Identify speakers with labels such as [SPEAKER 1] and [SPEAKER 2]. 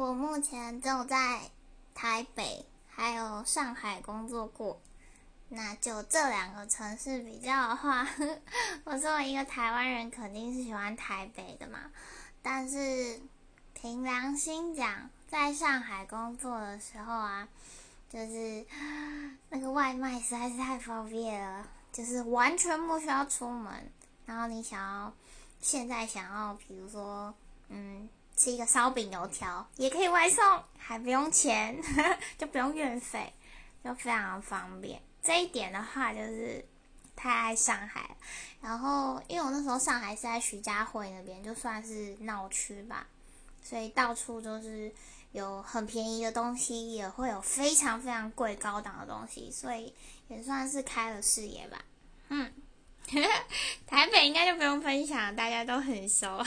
[SPEAKER 1] 我目前只有在台北还有上海工作过，那就这两个城市比较的话，我作为一个台湾人，肯定是喜欢台北的嘛。但是凭良心讲，在上海工作的时候啊，就是 那个外卖实在是太方便了，就是完全不需要出门。然后你想要现在想要，比如说，嗯，吃一个烧饼油条，也可以外送，还不用钱，就不用运费，就非常方便。这一点的话，就是太爱上海。然后，因为我那时候上海是在徐家汇那边，就算是闹区吧，所以到处都是有很便宜的东西，也会有非常非常贵高档的东西，所以也算是开了视野吧。嗯。台北应该就不用分享，大家都很熟。